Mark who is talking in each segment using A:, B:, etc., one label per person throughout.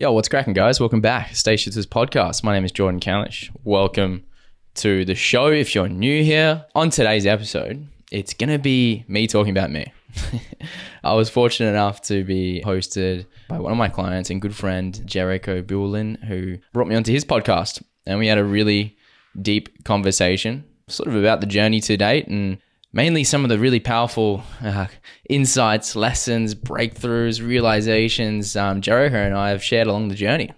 A: Yo, what's cracking, guys? Welcome back. Shifters Podcast. My name is Jordan Candlish. Welcome to the show. If you're new here, on today's episode, it's going to be me talking about me. I was fortunate enough to be hosted by one of my clients and good friend, Jericho Buellin, who brought me onto his podcast. And we had a really deep conversation, sort of about the journey to date and mainly some of the really powerful uh, insights, lessons, breakthroughs, realizations um, Jericho and I have shared along the journey,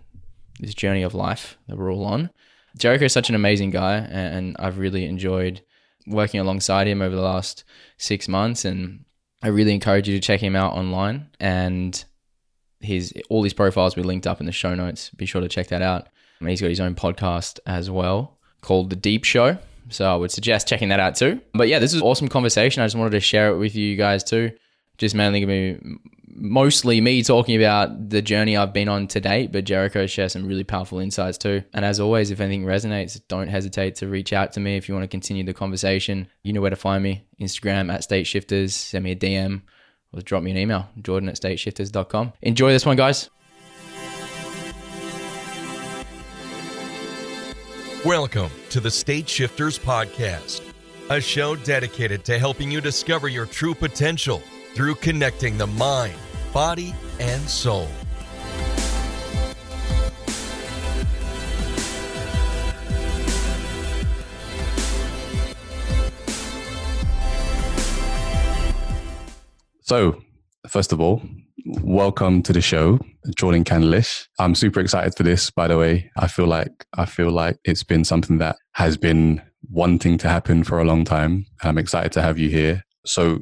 A: this journey of life that we're all on. Jericho is such an amazing guy, and I've really enjoyed working alongside him over the last six months. And I really encourage you to check him out online. And his all his profiles will be linked up in the show notes. Be sure to check that out. And he's got his own podcast as well called The Deep Show. So I would suggest checking that out too. But yeah, this is awesome conversation. I just wanted to share it with you guys too. Just mainly gonna be mostly me talking about the journey I've been on to date, but Jericho shares some really powerful insights too. And as always, if anything resonates, don't hesitate to reach out to me if you want to continue the conversation. You know where to find me. Instagram at State Shifters. Send me a DM or drop me an email. Jordan at stateshifters.com. Enjoy this one, guys.
B: Welcome to the State Shifters Podcast, a show dedicated to helping you discover your true potential through connecting the mind, body, and soul.
C: So, first of all, welcome to the show, Jordan Candlish. I'm super excited for this. By the way, I feel like I feel like it's been something that has been wanting to happen for a long time. I'm excited to have you here. So,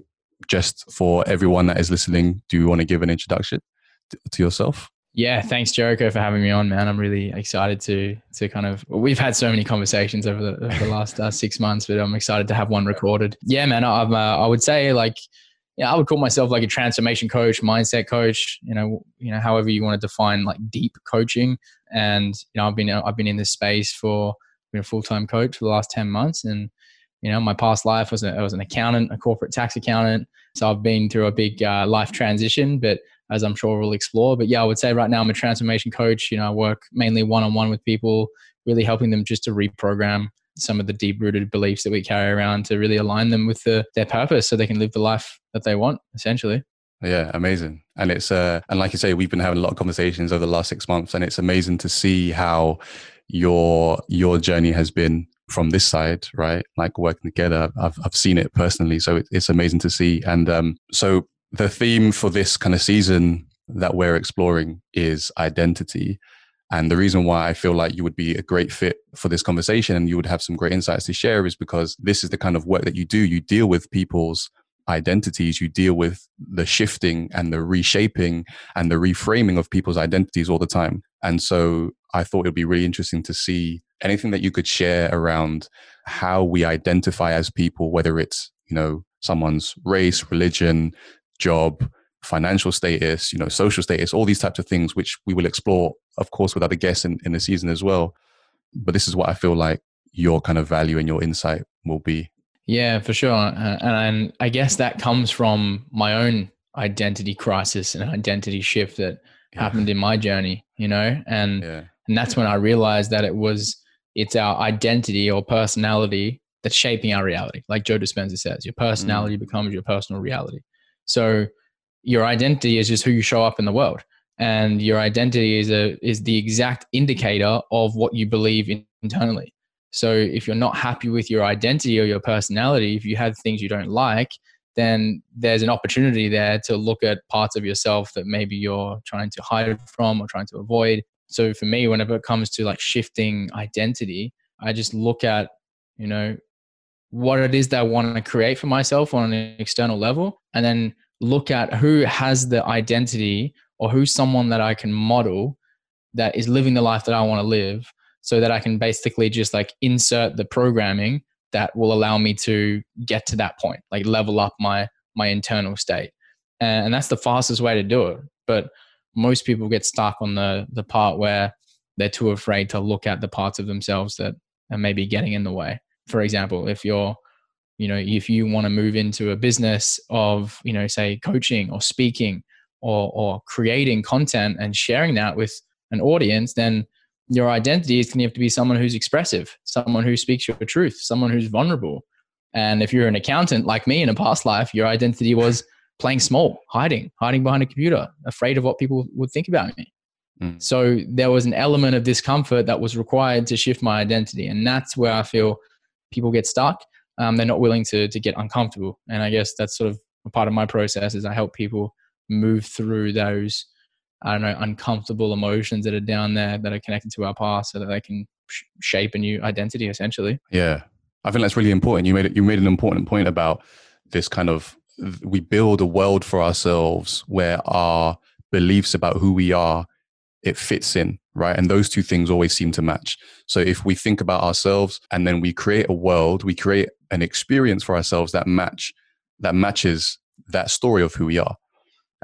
C: just for everyone that is listening, do you want to give an introduction to, yourself?
A: Yeah, thanks Jericho for having me on, man. I'm really excited to to kind of. We've had so many conversations over the, over the last uh, six months, but I'm excited to have one recorded. Yeah, man. I'm. Uh, I would say like yeah, I would call myself like a transformation coach, mindset coach. You know, you know, however you want to define like deep coaching. And you know, I've been I've been in this space for been a full time coach for the last ten months, and you know, my past life was a, I was an accountant, a corporate tax accountant. So I've been through a big uh, life transition, but as I'm sure we'll explore. But yeah, I would say right now I'm a transformation coach. You know, I work mainly one on one with people, really helping them just to reprogram some of the deep rooted beliefs that we carry around to really align them with the, their purpose so they can live the life that they want essentially.
C: Yeah amazing. And it's uh and like you say we've been having a lot of conversations over the last six months and it's amazing to see how your your journey has been from this side right? Like working together. I've, I've seen it personally so it, it's amazing to see. And um so the theme for this kind of season that we're exploring is identity. And the reason why I feel like you would be a great fit for this conversation and you would have some great insights to share is because this is the kind of work that you do. You deal with people's identities, you deal with the shifting and the reshaping and the reframing of people's identities all the time. And so I thought it would be really interesting to see anything that you could share around how we identify as people, whether it's, you know, someone's race, religion, job, financial status, you know, social status, all these types of things, which we will explore, of course, with other guests in, in the season as well. But this is what I feel like your kind of value and your insight will be.
A: Yeah, for sure. Uh, and I guess that comes from my own identity crisis and identity shift that yeah. happened in my journey, you know, and yeah. and that's when I realized that it was it's our identity or personality that's shaping our reality. Like Joe Dispenza says, your personality mm. becomes your personal reality. So your identity is just who you show up in the world and your identity is a is the exact indicator of what you believe in internally so if you're not happy with your identity or your personality if you have things you don't like then there's an opportunity there to look at parts of yourself that maybe you're trying to hide from or trying to avoid. So for me whenever it comes to like shifting identity i just look at you know what it is that i want to create for myself on an external level and then look at who has the identity or who's someone that I can model that is living the life that I want to live so that I can basically just like insert the programming that will allow me to get to that point, like level up my my internal state. And, that's the fastest way to do it. But most people get stuck on the the part where they're too afraid to look at the parts of themselves that are maybe getting in the way. For example, if you're you know if you want to move into a business of you know say coaching or speaking or or creating content and sharing that with an audience, then your identity is going to have to be someone who's expressive, someone who speaks your truth, someone who's vulnerable. And if you're an accountant like me in a past life, your identity was playing small, hiding, hiding behind a computer, afraid of what people would think about me. Mm. So there was an element of discomfort that was required to shift my identity. And that's where I feel people get stuck. Um, they're not willing to, to get uncomfortable. And I guess that's sort of a part of my process is I help people move through those, I don't know, uncomfortable emotions that are down there that are connected to our past so that they can sh- shape a new identity essentially.
C: Yeah. I think that's really important. You made it, you made an important point about this kind of we build a world for ourselves where our beliefs about who we are it fits in right and those two things always seem to match so if we think about ourselves and then we create a world we create an experience for ourselves that match that matches that story of who we are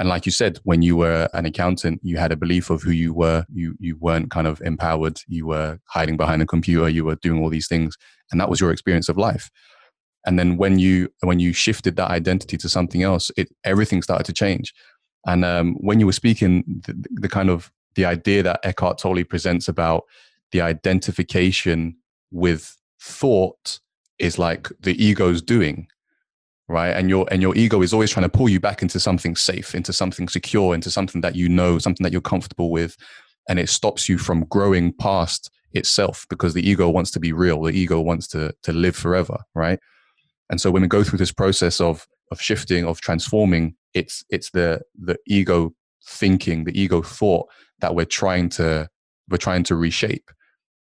C: and like you said when you were an accountant you had a belief of who you were. You you weren't kind of empowered. You were hiding behind a computer. You were doing all these things. And that was your experience of life. And then when you when you shifted that identity to something else it everything started to change. And um, when you were speaking the, the, kind of the idea that eckhart tolle presents about the identification with thought is like the ego's doing right and your and your ego is always trying to pull you back into something safe into something secure into something that you know something that you're comfortable with and it stops you from growing past itself because the ego wants to be real the ego wants to to live forever right and so when we go through this process of of shifting, of transforming, it's it's the the ego thinking, the ego thought that we're trying to we're trying to reshape.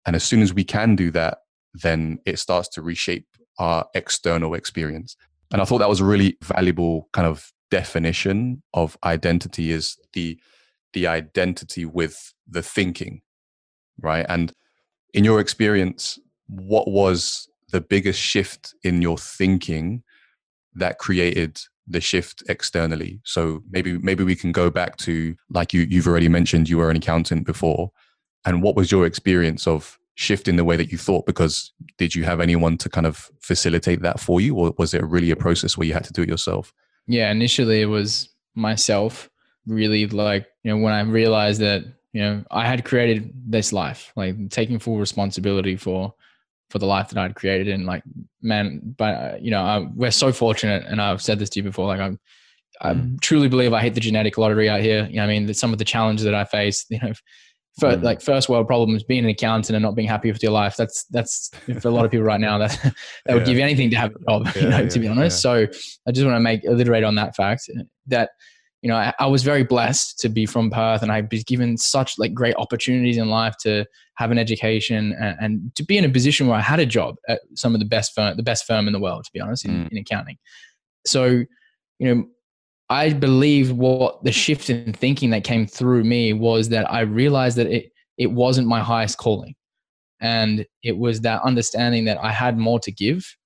C: And as soon as we can do that, then it starts to reshape our external experience. And I thought that was a really valuable kind of definition of identity is the the identity with the thinking, right? And in your experience, what was the biggest shift in your thinking that created the shift externally so maybe maybe we can go back to like you you've already mentioned you were an accountant before and what was your experience of shifting the way that you thought because did you have anyone to kind of facilitate that for you or was it really a process where you had to do it yourself
A: yeah initially it was myself really like you know when i realized that you know i had created this life like taking full responsibility for for the life that I'd created. And like, man, but uh, you know, I, we're so fortunate. And I've said this to you before. Like, I'm, I mm. truly believe I hit the genetic lottery out here. You know, I mean, some of the challenges that I face, you know, for, mm. like first world problems, being an accountant and not being happy with your life. That's that's for a lot of people right now that that would give you anything to have a job. Yeah, you know, yeah, to be honest. So I just want to make alliterate on that fact that you know, I, I, was very blessed to be from Perth and I've been given such like great opportunities in life to have an education and, and, to be in a position where I had a job at some of the best firm, the best firm in the world, to be honest, in, mm. in accounting. So, you know, I believe what the shift in thinking that came through me was that I realized that it, it wasn't my highest calling. And it was that understanding that I had more to give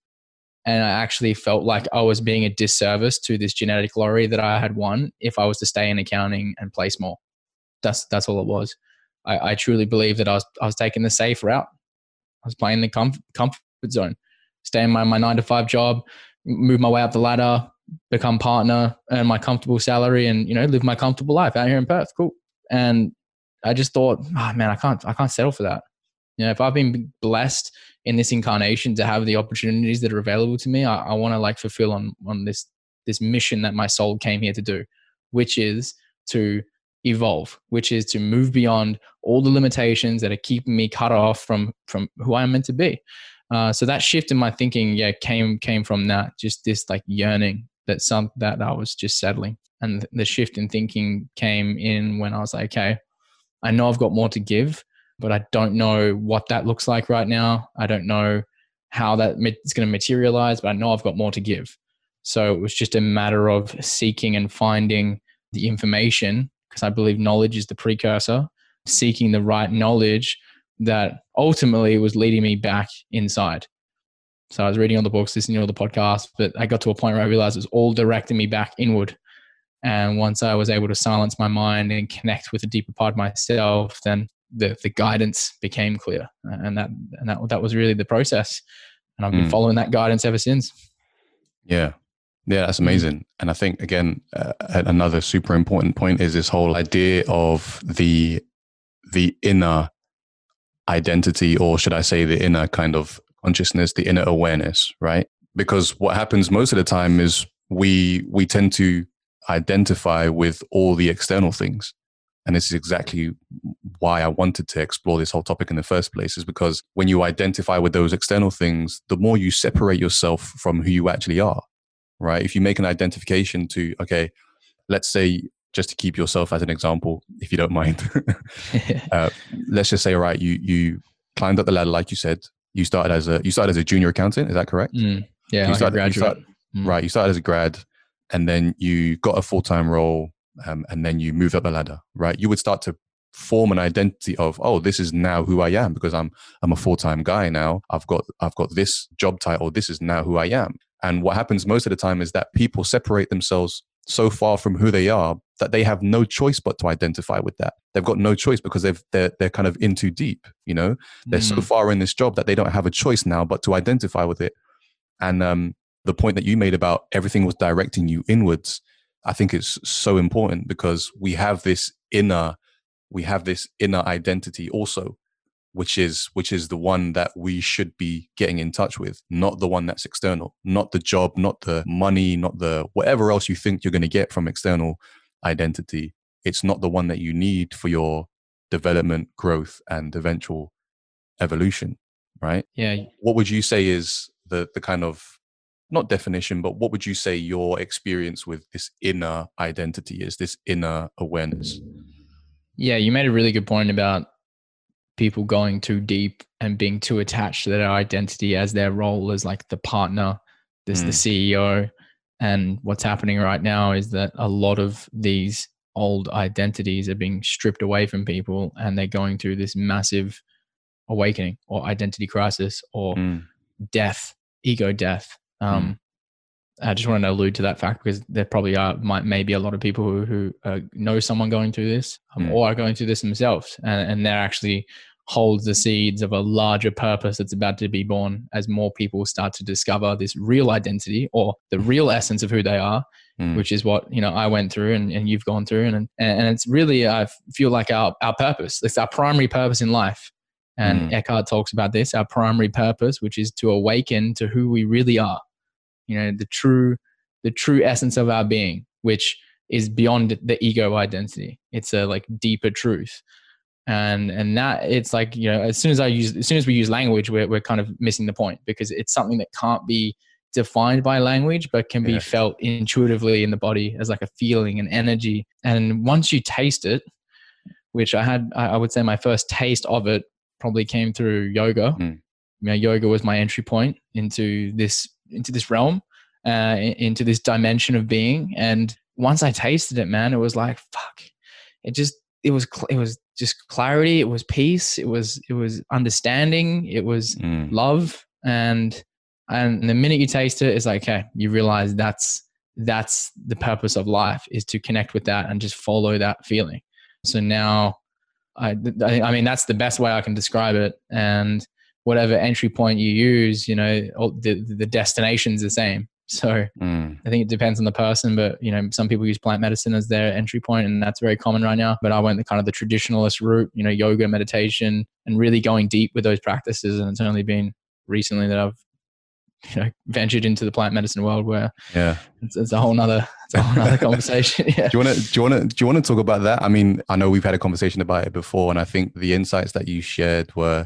A: and I actually felt like I was being a disservice to this genetic lottery that I had won if I was to stay in accounting and place more. That's that's all it was. I, I truly believe that I was I was taking the safe route. I was playing the comfort, comfort zone, stay in my, my nine to five job, move my way up the ladder, become partner, earn my comfortable salary, and you know live my comfortable life out here in Perth. Cool. And I just thought, oh man, I can't I can't settle for that. You know, if I've been blessed in this incarnation to have the opportunities that are available to me, I, I want to like fulfill on on this this mission that my soul came here to do, which is to evolve, which is to move beyond all the limitations that are keeping me cut off from from who I am meant to be. Uh, so that shift in my thinking, yeah, came came from that, just this like yearning that some that I was just settling, and the shift in thinking came in when I was like, okay, I know I've got more to give, but I don't know what that looks like right now. I don't know how that is going to materialize, but I know I've got more to give. So it was just a matter of seeking and finding the information because I believe knowledge is the precursor, seeking the right knowledge that ultimately was leading me back inside. So I was reading all the books, listening to all the podcasts, but I got to a point where I realized it was all directing me back inward. And once I was able to silence my mind and connect with a deeper part of myself, then the the guidance became clear, and that and that that was really the process. And I've been mm. following that guidance ever since.
C: Yeah, yeah, that's amazing. And I think again, uh, another super important point is this whole idea of the the inner identity, or should I say, the inner kind of consciousness, the inner awareness, right? Because what happens most of the time is we we tend to identify with all the external things. And this is exactly why I wanted to explore this whole topic in the first place, is because when you identify with those external things, the more you separate yourself from who you actually are, right? If you make an identification to, okay, let's say, just to keep yourself as an example, if you don't mind, uh, let's just say, all right, you, you climbed up the ladder, like you said, you started as a, you started as a junior accountant. Is that correct?
A: Mm, yeah.
C: You
A: like
C: started,
A: graduate.
C: You started, mm. Right. You started as a grad and then you got a full-time role um, and then you move up the ladder, right? You would start to form an identity of, oh, this is now who I am because I'm I'm a full time guy now. I've got I've got this job title. This is now who I am. And what happens most of the time is that people separate themselves so far from who they are that they have no choice but to identify with that. They've got no choice because they've they're they're kind of in too deep. You know, they're mm. so far in this job that they don't have a choice now but to identify with it. And um, the point that you made about everything was directing you inwards I think it's so important because we have this inner, we have this inner identity also, which is which is the one that we should be getting in touch with, not the one that's external, not the job, not the money, not the whatever else you think you're going to get from external identity. It's not the one that you need for your development, growth, and eventual evolution, right?
A: Yeah.
C: What would you say is the the kind of not definition, but what would you say your experience with this inner identity is, this inner awareness?
A: Yeah, you made a really good point about people going too deep and being too attached to their identity as their role as like the partner, this mm. the CEO. And what's happening right now is that a lot of these old identities are being stripped away from people and they're going through this massive awakening or identity crisis or mm. death, ego death um, mm. I just wanted to allude to that fact because there probably are might maybe a lot of people who, who uh, know someone going through this um, mm. or are going through this themselves, and, and they're actually holds the seeds of a larger purpose that's about to be born as more people start to discover this real identity or the real essence of who they are mm. which is what you know i went through and, and you've gone through and, and and it's really i feel like our our purpose it's our primary purpose in life and mm. eckhart talks about this our primary purpose which is to awaken to who we really are you know the true the true essence of our being which is beyond the ego identity it's a like deeper truth and and that it's like you know as soon as i use as soon as we use language we're, we're kind of missing the point because it's something that can't be defined by language but can be yeah. felt intuitively in the body as like a feeling and energy and once you taste it which i had i would say my first taste of it probably came through yoga mm. you know yoga was my entry point into this into this realm, uh, into this dimension of being. And once I tasted it, man, it was like fuck. It just it was it was just clarity. It was peace. It was it was understanding. It was mm. love. And and the minute you taste it, it's like okay, you realize that's that's the purpose of life is to connect with that and just follow that feeling. So now I, I mean, that's the best way I can describe it. And whatever entry point you use, you know, the the destination's the same. So mm. I think it depends on the person, but you know, some people use plant medicine as their entry point, and that's very common right now. But I went the kind of the traditionalist route, you know, yoga, meditation, and really going deep with those practices. And it's only been recently that I've you know ventured into the plant medicine world where
C: yeah
A: it's, it's a whole nother it's a whole nother conversation yeah.
C: do you want to do you want to do you want to talk about that i mean i know we've had a conversation about it before and i think the insights that you shared were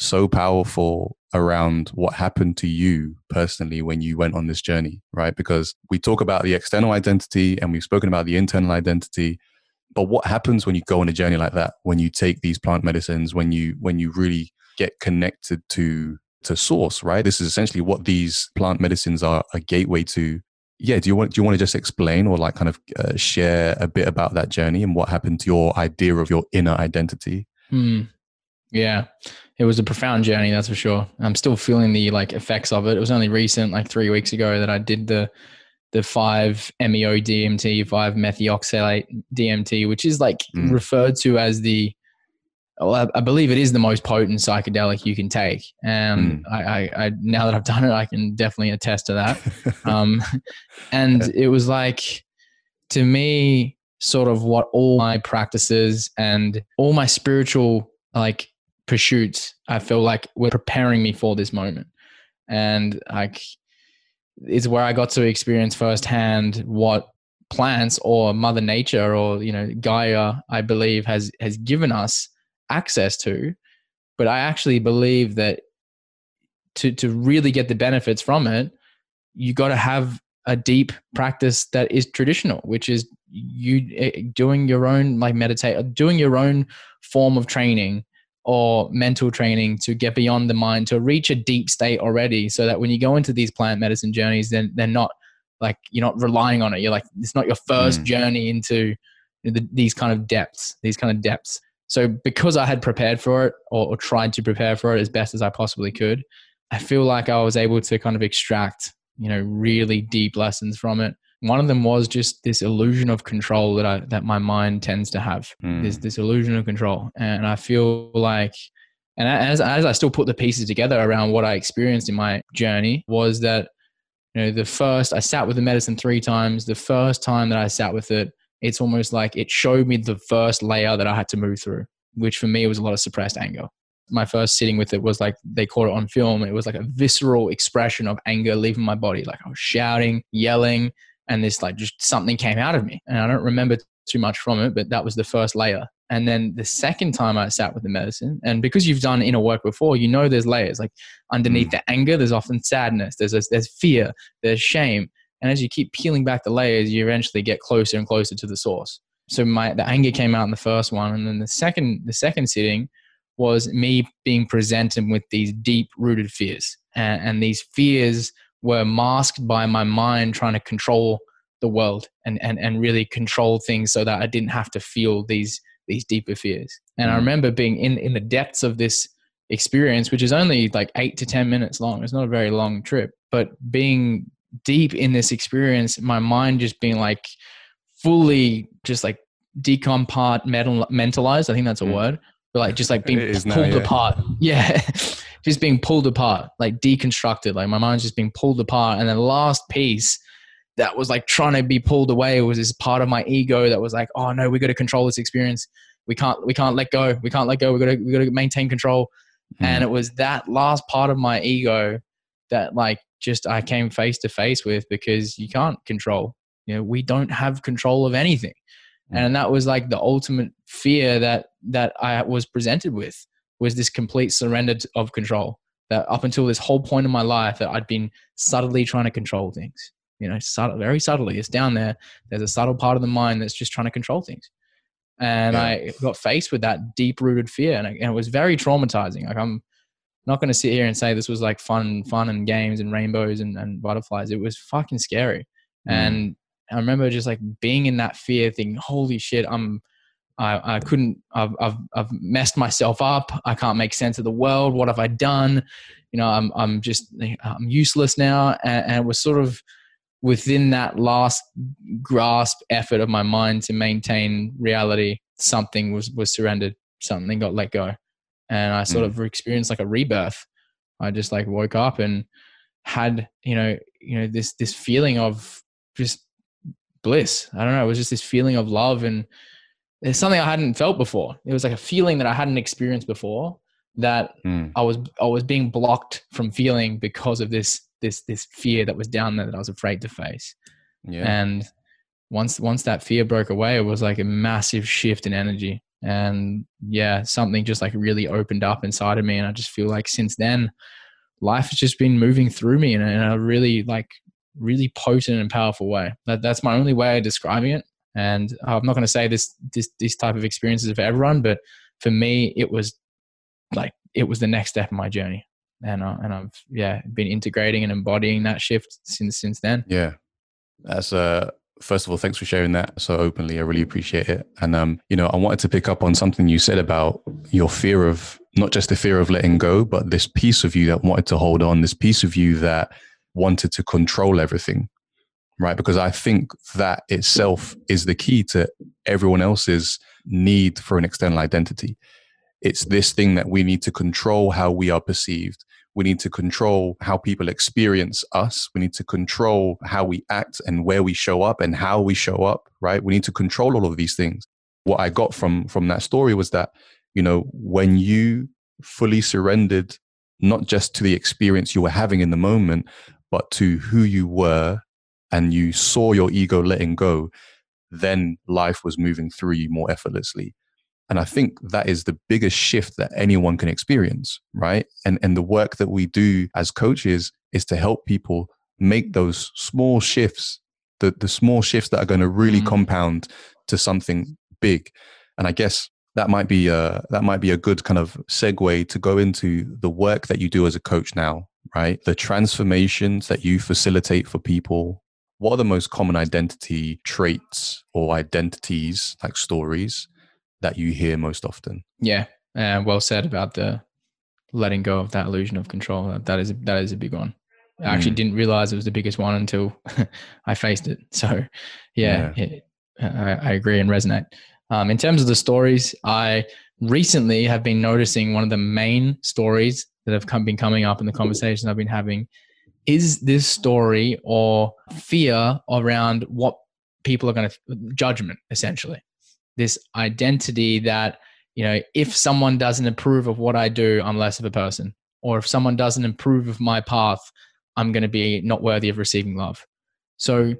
C: so powerful around what happened to you personally when you went on this journey, right? Because we talk about the external identity and we've spoken about the internal identity. But what happens when you go on a journey like that? When you take these plant medicines, when you when you really get connected to to source, right? This is essentially what these plant medicines are a gateway to. Yeah, do you want do you want to just explain or like kind of uh, share a bit about that journey and what happened to your idea of your inner identity?
A: Hmm. Yeah, it was a profound journey, that's for sure. I'm still feeling the like effects of it. It was only recent, like three weeks ago, that I did the the five MEO DMT, five methoxylate DMT, which is like mm. referred to as the well, I, I, believe it is the most potent psychedelic you can take. And mm. I, I, I, now that I've done it, I can definitely attest to that. um, and it was like, to me, sort of what all my practices and all my spiritual like pursuits I feel like were preparing me for this moment. And like is where I got to experience firsthand what plants or mother nature or you know Gaia I believe has has given us access to but I actually believe that to to really get the benefits from it you got to have a deep practice that is traditional which is you eh, doing your own like meditate doing your own form of training or mental training to get beyond the mind to reach a deep state already so that when you go into these plant medicine journeys then they're not like you're not relying on it. You're like it's not your first mm. journey into the, these kind of depths these kind of depths. So because i had prepared for it or, or tried to prepare for it as best as i possibly could i feel like i was able to kind of extract you know really deep lessons from it one of them was just this illusion of control that I that my mind tends to have. Mm. This this illusion of control, and I feel like, and as as I still put the pieces together around what I experienced in my journey, was that you know the first I sat with the medicine three times. The first time that I sat with it, it's almost like it showed me the first layer that I had to move through, which for me was a lot of suppressed anger my first sitting with it was like they caught it on film. It was like a visceral expression of anger leaving my body. Like I was shouting, yelling, and this like just something came out of me and i don't remember too much from it but that was the first layer. And then the second time i sat with the medicine and because you've done inner work before you know there's layers like underneath mm. the anger there's often sadness there's a, there's fear there's shame. And as you keep peeling back the layers you eventually get closer and closer to the source. So my the anger came out in the first one and then the second the second sitting was me being presented with these deep rooted fears and, and these fears were masked by my mind trying to control the world and, and, and really control things so that I didn't have to feel these these deeper fears. And mm. I remember being in, in the depths of this experience, which is only like eight to 10 minutes long. It's not a very long trip, but being deep in this experience, my mind just being like fully just like decompartmentalized. I think that's a mm. word, but like just like being pulled now, yeah. apart. Yeah. Just being pulled apart, like deconstructed. Like my mind's just being pulled apart. And the last piece that was like trying to be pulled away was this part of my ego that was like, oh no, we got to control this experience. We can't, we can't let go. We can't let go. We got to, we got to maintain control. Mm. And it was that last part of my ego that like just I came face to face with because you can't control. You know, we don't have control of anything. Mm. And that was like the ultimate fear that that I was presented with was this complete surrender of control. That up until this whole point in my life, that I'd been subtly trying to control things. You know, subtle, very subtly. It's down there. There's a subtle part of the mind that's just trying to control things. And yeah. I got faced with that deep rooted fear, and, and it was very traumatizing. Like I'm not going to sit here and say this was like fun, fun and games and rainbows and, and butterflies. It was fucking scary. Mm. And I remember just like being in that fear, thinking, "Holy shit, I'm I, I couldn't, I've, I've, I've messed myself up. I can't make sense of the world. What have I done? You know, I'm, I'm just, I'm useless now. And, and it was sort of within that last grasp effort of my mind to maintain reality, something was, was surrendered. Something got let go. And I sort mm. of experienced like a rebirth. I just like woke up and had, you know, you know, this, this feeling of just bliss. I don't know. It was just this feeling of love and, it's something I hadn't felt before. It was like a feeling that I hadn't experienced before that mm. I was I was being blocked from feeling because of this this this fear that was down there that I was afraid to face. Yeah. And once once that fear broke away, it was like a massive shift in energy. And yeah, something just like really opened up inside of me. And I just feel like since then, life has just been moving through me in a, in a really like really potent and powerful way. That that's my only way of describing it. And I'm not going to say this this this type of experiences for everyone, but for me, it was like it was the next step in my journey, and uh, and I've yeah been integrating and embodying that shift since since then.
C: Yeah, that's uh first of all, thanks for sharing that so openly. I really appreciate it. And um, you know, I wanted to pick up on something you said about your fear of not just the fear of letting go, but this piece of you that wanted to hold on, this piece of you that wanted to control everything right? Because I think that itself is the key to everyone else's need for an external identity. It's this thing that we need to control how we are perceived. We need to control how people experience us. We need to control how we act and where we show up and how we show up, right? We need to control all of these things. What I got from from that story was that, you know, when you fully surrendered not just to the experience you were having in the moment, but to who you were and you saw your ego letting go, then life was moving through you more effortlessly. And I think that is the biggest shift that anyone can experience, right? And and the work that we do as coaches is to help people make those small shifts, the the small shifts that are going to really mm-hmm. compound to something big. And I guess that might be a that might be a good kind of segue to go into the work that you do as a coach now, right? The transformations that you facilitate for people. What are the most common identity traits or identities, like stories, that you hear most often?
A: Yeah, uh, well said about the letting go of that illusion of control. That is that is a big one. I actually mm. didn't realize it was the biggest one until I faced it. So, yeah, yeah. It, I, I, agree and resonate. Um, in terms of the stories, I recently have been noticing one of the main stories that have come, been coming up in the conversations I've been having is this story or fear around what people are going to judgment essentially this identity that you know if someone doesn't approve of what i do i'm less of a person or if someone doesn't approve of my path i'm going to be not worthy of receiving love so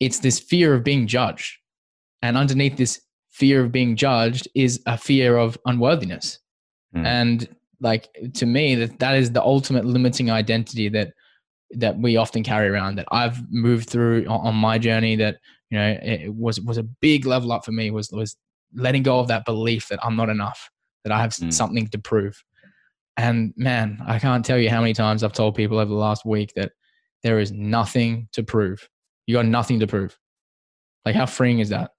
A: it's this fear of being judged and underneath this fear of being judged is a fear of unworthiness. Mm. And like to me, that that is the ultimate limiting identity that that we often carry around. That I've moved through on, my journey. That you know it was was a big level up for me. Was was letting go of that belief that I'm not enough. That I have mm. something to prove. And man, I can't tell you how many times I've told people over the last week that there is nothing to prove. You got nothing to prove. Like how freeing is that?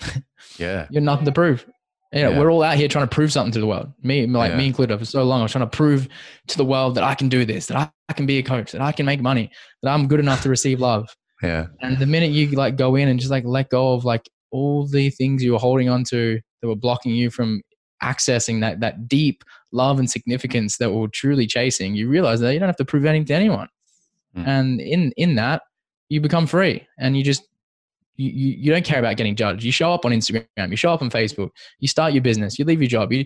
C: yeah.
A: You're nothing to prove. You know, yeah. we're all out here trying to prove something to the world. Me, like yeah. me included, for so long, I was trying to prove to the world that I can do this, that I, I can be a coach, that I can make money, that I'm good enough to receive love.
C: Yeah.
A: And the minute you like go in and just like let go of like all the things you were holding on to that were blocking you from accessing that that deep love and significance that we're truly chasing, you realize that you don't have to prove anything to anyone. Mm. And in in that, you become free and you just you, you, you don't care about getting judged. You show up on Instagram, you show up on Facebook, you start your business, you leave your job, you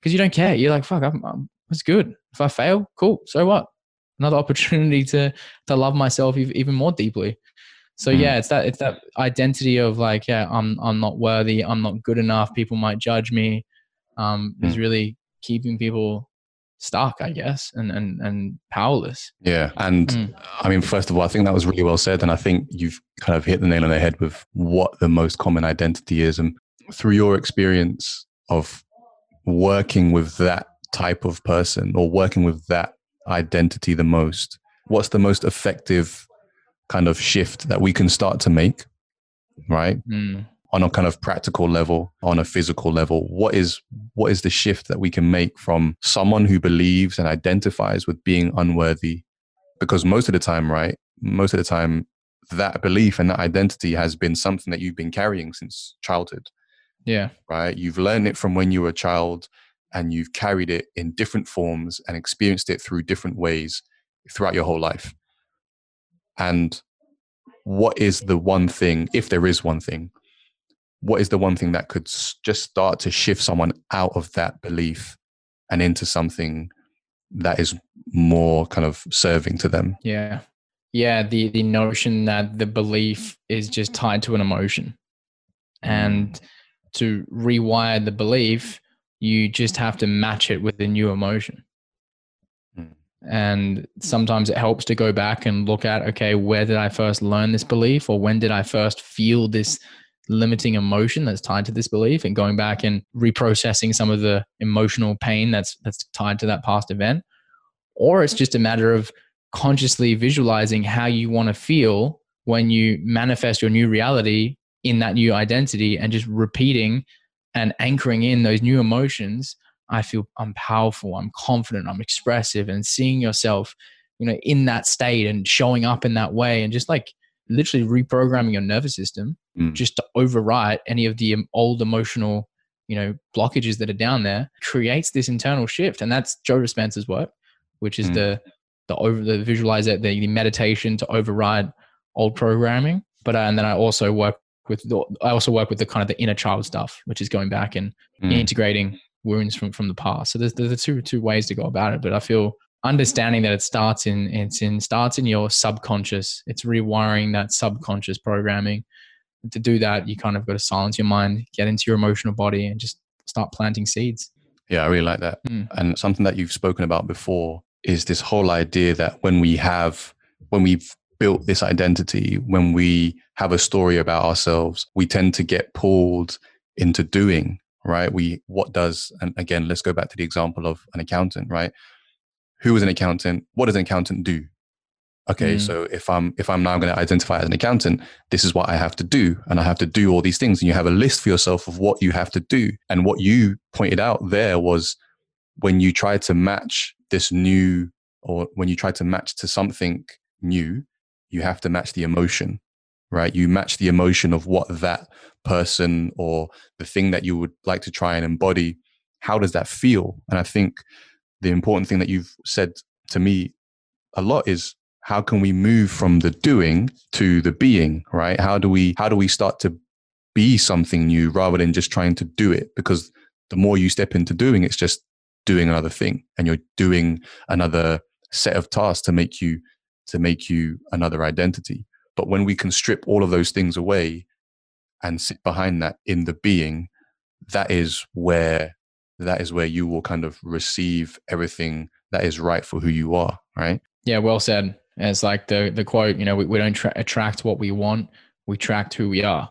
A: because you don't care. You're like, fuck, I'm, I'm, it's good. If I fail, cool. So what? Another opportunity to to love myself even more deeply. So mm. yeah, it's that it's that identity of like, yeah, I'm I'm not worthy, I'm not good enough. People might judge me. Um, is really keeping people stuck, I guess, and and and powerless.
C: Yeah, and mm. I mean, first of all, I think that was really well said, and I think you've kind of hit the nail on the head with what the most common identity is, and through your experience of working with that type of person or working with that identity the most, what's the most effective kind of shift that we can start to make, right? Mm on a kind of practical level, on a physical level, what is what is the shift that we can make from someone who believes and identifies with being unworthy? Because most of the time, right, most of the time, that belief and that identity has been something that you've been carrying since childhood.
A: Yeah.
C: Right. You've learned it from when you were a child and you've carried it in different forms and experienced it through different ways throughout your whole life. And what is the one thing, if there is one thing, what is the one thing that could just start to shift someone out of that belief and into something that is more kind of serving to them?
A: Yeah. Yeah the the notion that the belief is just tied to an emotion. And to rewire the belief you just have to match it with a new emotion. Mm. and sometimes it helps to go back and look at okay where did i first learn this belief? Or when did i first feel this limiting emotion that's tied to this belief and going back and reprocessing some of the emotional pain that's that's tied to that past event. Or it's just a matter of consciously visualizing how you want to feel when you manifest your new reality in that new identity and just repeating and anchoring in those new emotions. I feel i'm powerful i'm confident i'm expressive and seeing yourself you know in that state and showing up in that way and just like literally reprogramming your nervous system mm. just to overwrite any of the old emotional you know blockages that are down there creates this internal shift and that's joe dispenza's work which is mm. the the over the visualize the, the meditation to override old programming. But uh, and then I also work with the, I also work with the kind of the inner child stuff, which is going back and mm. integrating wounds from from the past. So there's there's two two ways to go about it. But I feel understanding that it starts in it's in starts in your subconscious. It's rewiring that subconscious programming. to do that, you kind of got to silence your mind, get into your emotional body, and just start planting seeds.
C: Yeah, I really like that. Mm. And something that you've spoken about before is this whole idea that when we have when we've built this identity, when we have a story about ourselves, we tend to get pulled into doing, right? We, what does, and again, let's go back to the example of an accountant, right? Who is an accountant? What does an accountant do? Okay, mm. so if I'm if I'm now going to identify as an accountant, this is what I have to do, and I have to do all these things. And you have a list for yourself of what you have to do. And what you pointed out there was when you try to match this new, or when you try to match to something new, you have to match the emotion, right? You match the emotion of what that person or the thing that you would like to try and embody. How does that feel? And I think the important thing that you've said to me a lot is how can we move from the doing to the being, right? How do we how do we start to be something new rather than just trying to do it? Because the more you step into doing, it's just doing another thing and you're doing another set of tasks to make you to make you another identity. But when we can strip all of those things away and sit behind that in the being, that is where that is where you will kind of receive everything that is right for who you are, right?
A: Yeah, well said. It's like the the quote, you know, we, we don't tra- attract what we want, we attract who we are.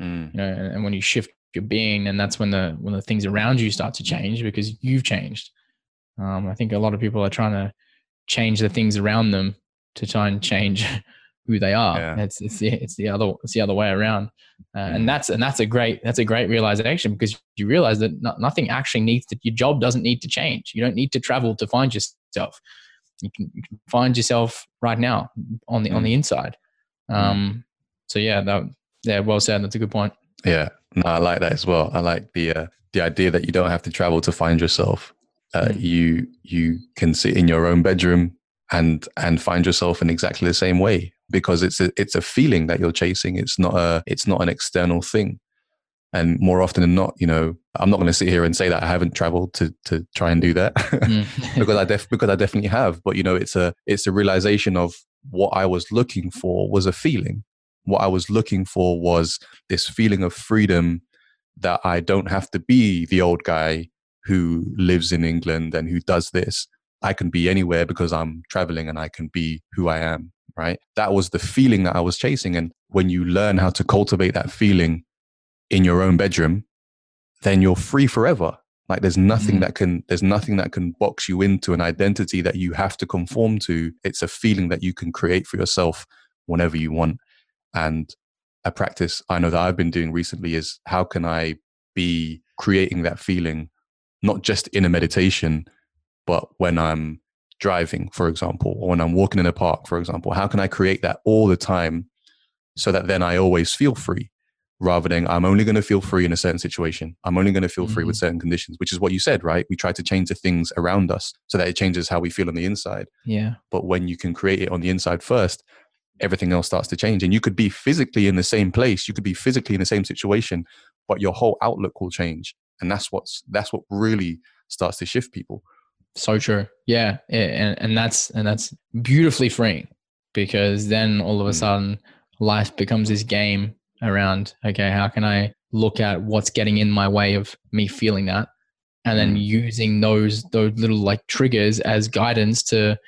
A: Mm. You know, and, and when you shift your being, and that's when the when the things around you start to change because you've changed. Um, I think a lot of people are trying to change the things around them to try and change who they are. Yeah. It's it's the it's the other it's the other way around, uh, mm. and that's and that's a great that's a great realization because you realize that no, nothing actually needs to your job doesn't need to change. You don't need to travel to find yourself. You can, you can find yourself right now on the mm. on the inside. Mm. Um, mm. So yeah, that yeah, well said. That's a good point.
C: Yeah, no, I like that as well. I like the uh, the idea that you don't have to travel to find yourself. Uh, mm. You you can sit in your own bedroom and and find yourself in exactly the same way because it's a it's a feeling that you're chasing. It's not a it's not an external thing. And more often than not you know i'm not going to sit here and say that i haven't traveled to to try and do that mm. because i def because i definitely have. But you know it's a it's a realization of what i was looking for was a feeling. What i was looking for was this feeling of freedom that i don't have to be the old guy who lives in england and who does this. I can be anywhere because I'm traveling and I can be who I am, right? That was the feeling that I was chasing. And when you learn how to cultivate that feeling in your own bedroom, then you're free forever. Like there's nothing mm. that can there's nothing that can box you into an identity that you have to conform to. It's a feeling that you can create for yourself whenever you want. And a practice I know that I've been doing recently is how can I be creating that feeling not just in a meditation but when I'm driving, for example, or when I'm walking in a park, for example, how can I create that all the time so that then I always feel free rather than I'm only going to feel free in a certain situation. I'm only going to feel free mm-hmm. with certain conditions, which is what you said, right? We try to change the things around us so that it changes how we feel on the inside.
A: Yeah.
C: But when you can create it on the inside first, everything else starts to change. And you could be physically in the same place, you could be physically in the same situation, but your whole outlook will change. And that's what's that's what really starts to shift people.
A: So true. Yeah. And, and that's, and that's beautifully freeing because then all of a mm. sudden life becomes this game around, okay, how can I look at what's getting in my way of me feeling that? And then mm. using those, those little like triggers as guidance to